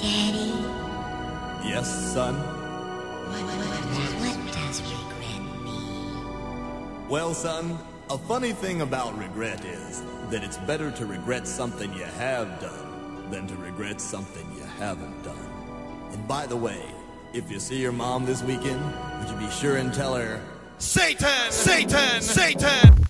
Daddy, Yes, son? what, what does regret mean? Well, son, a funny thing about regret is that it's better to regret something you have done than to regret something you haven't done. And by the way, if you see your mom this weekend, would you be sure and tell her, Satan, Satan, Satan.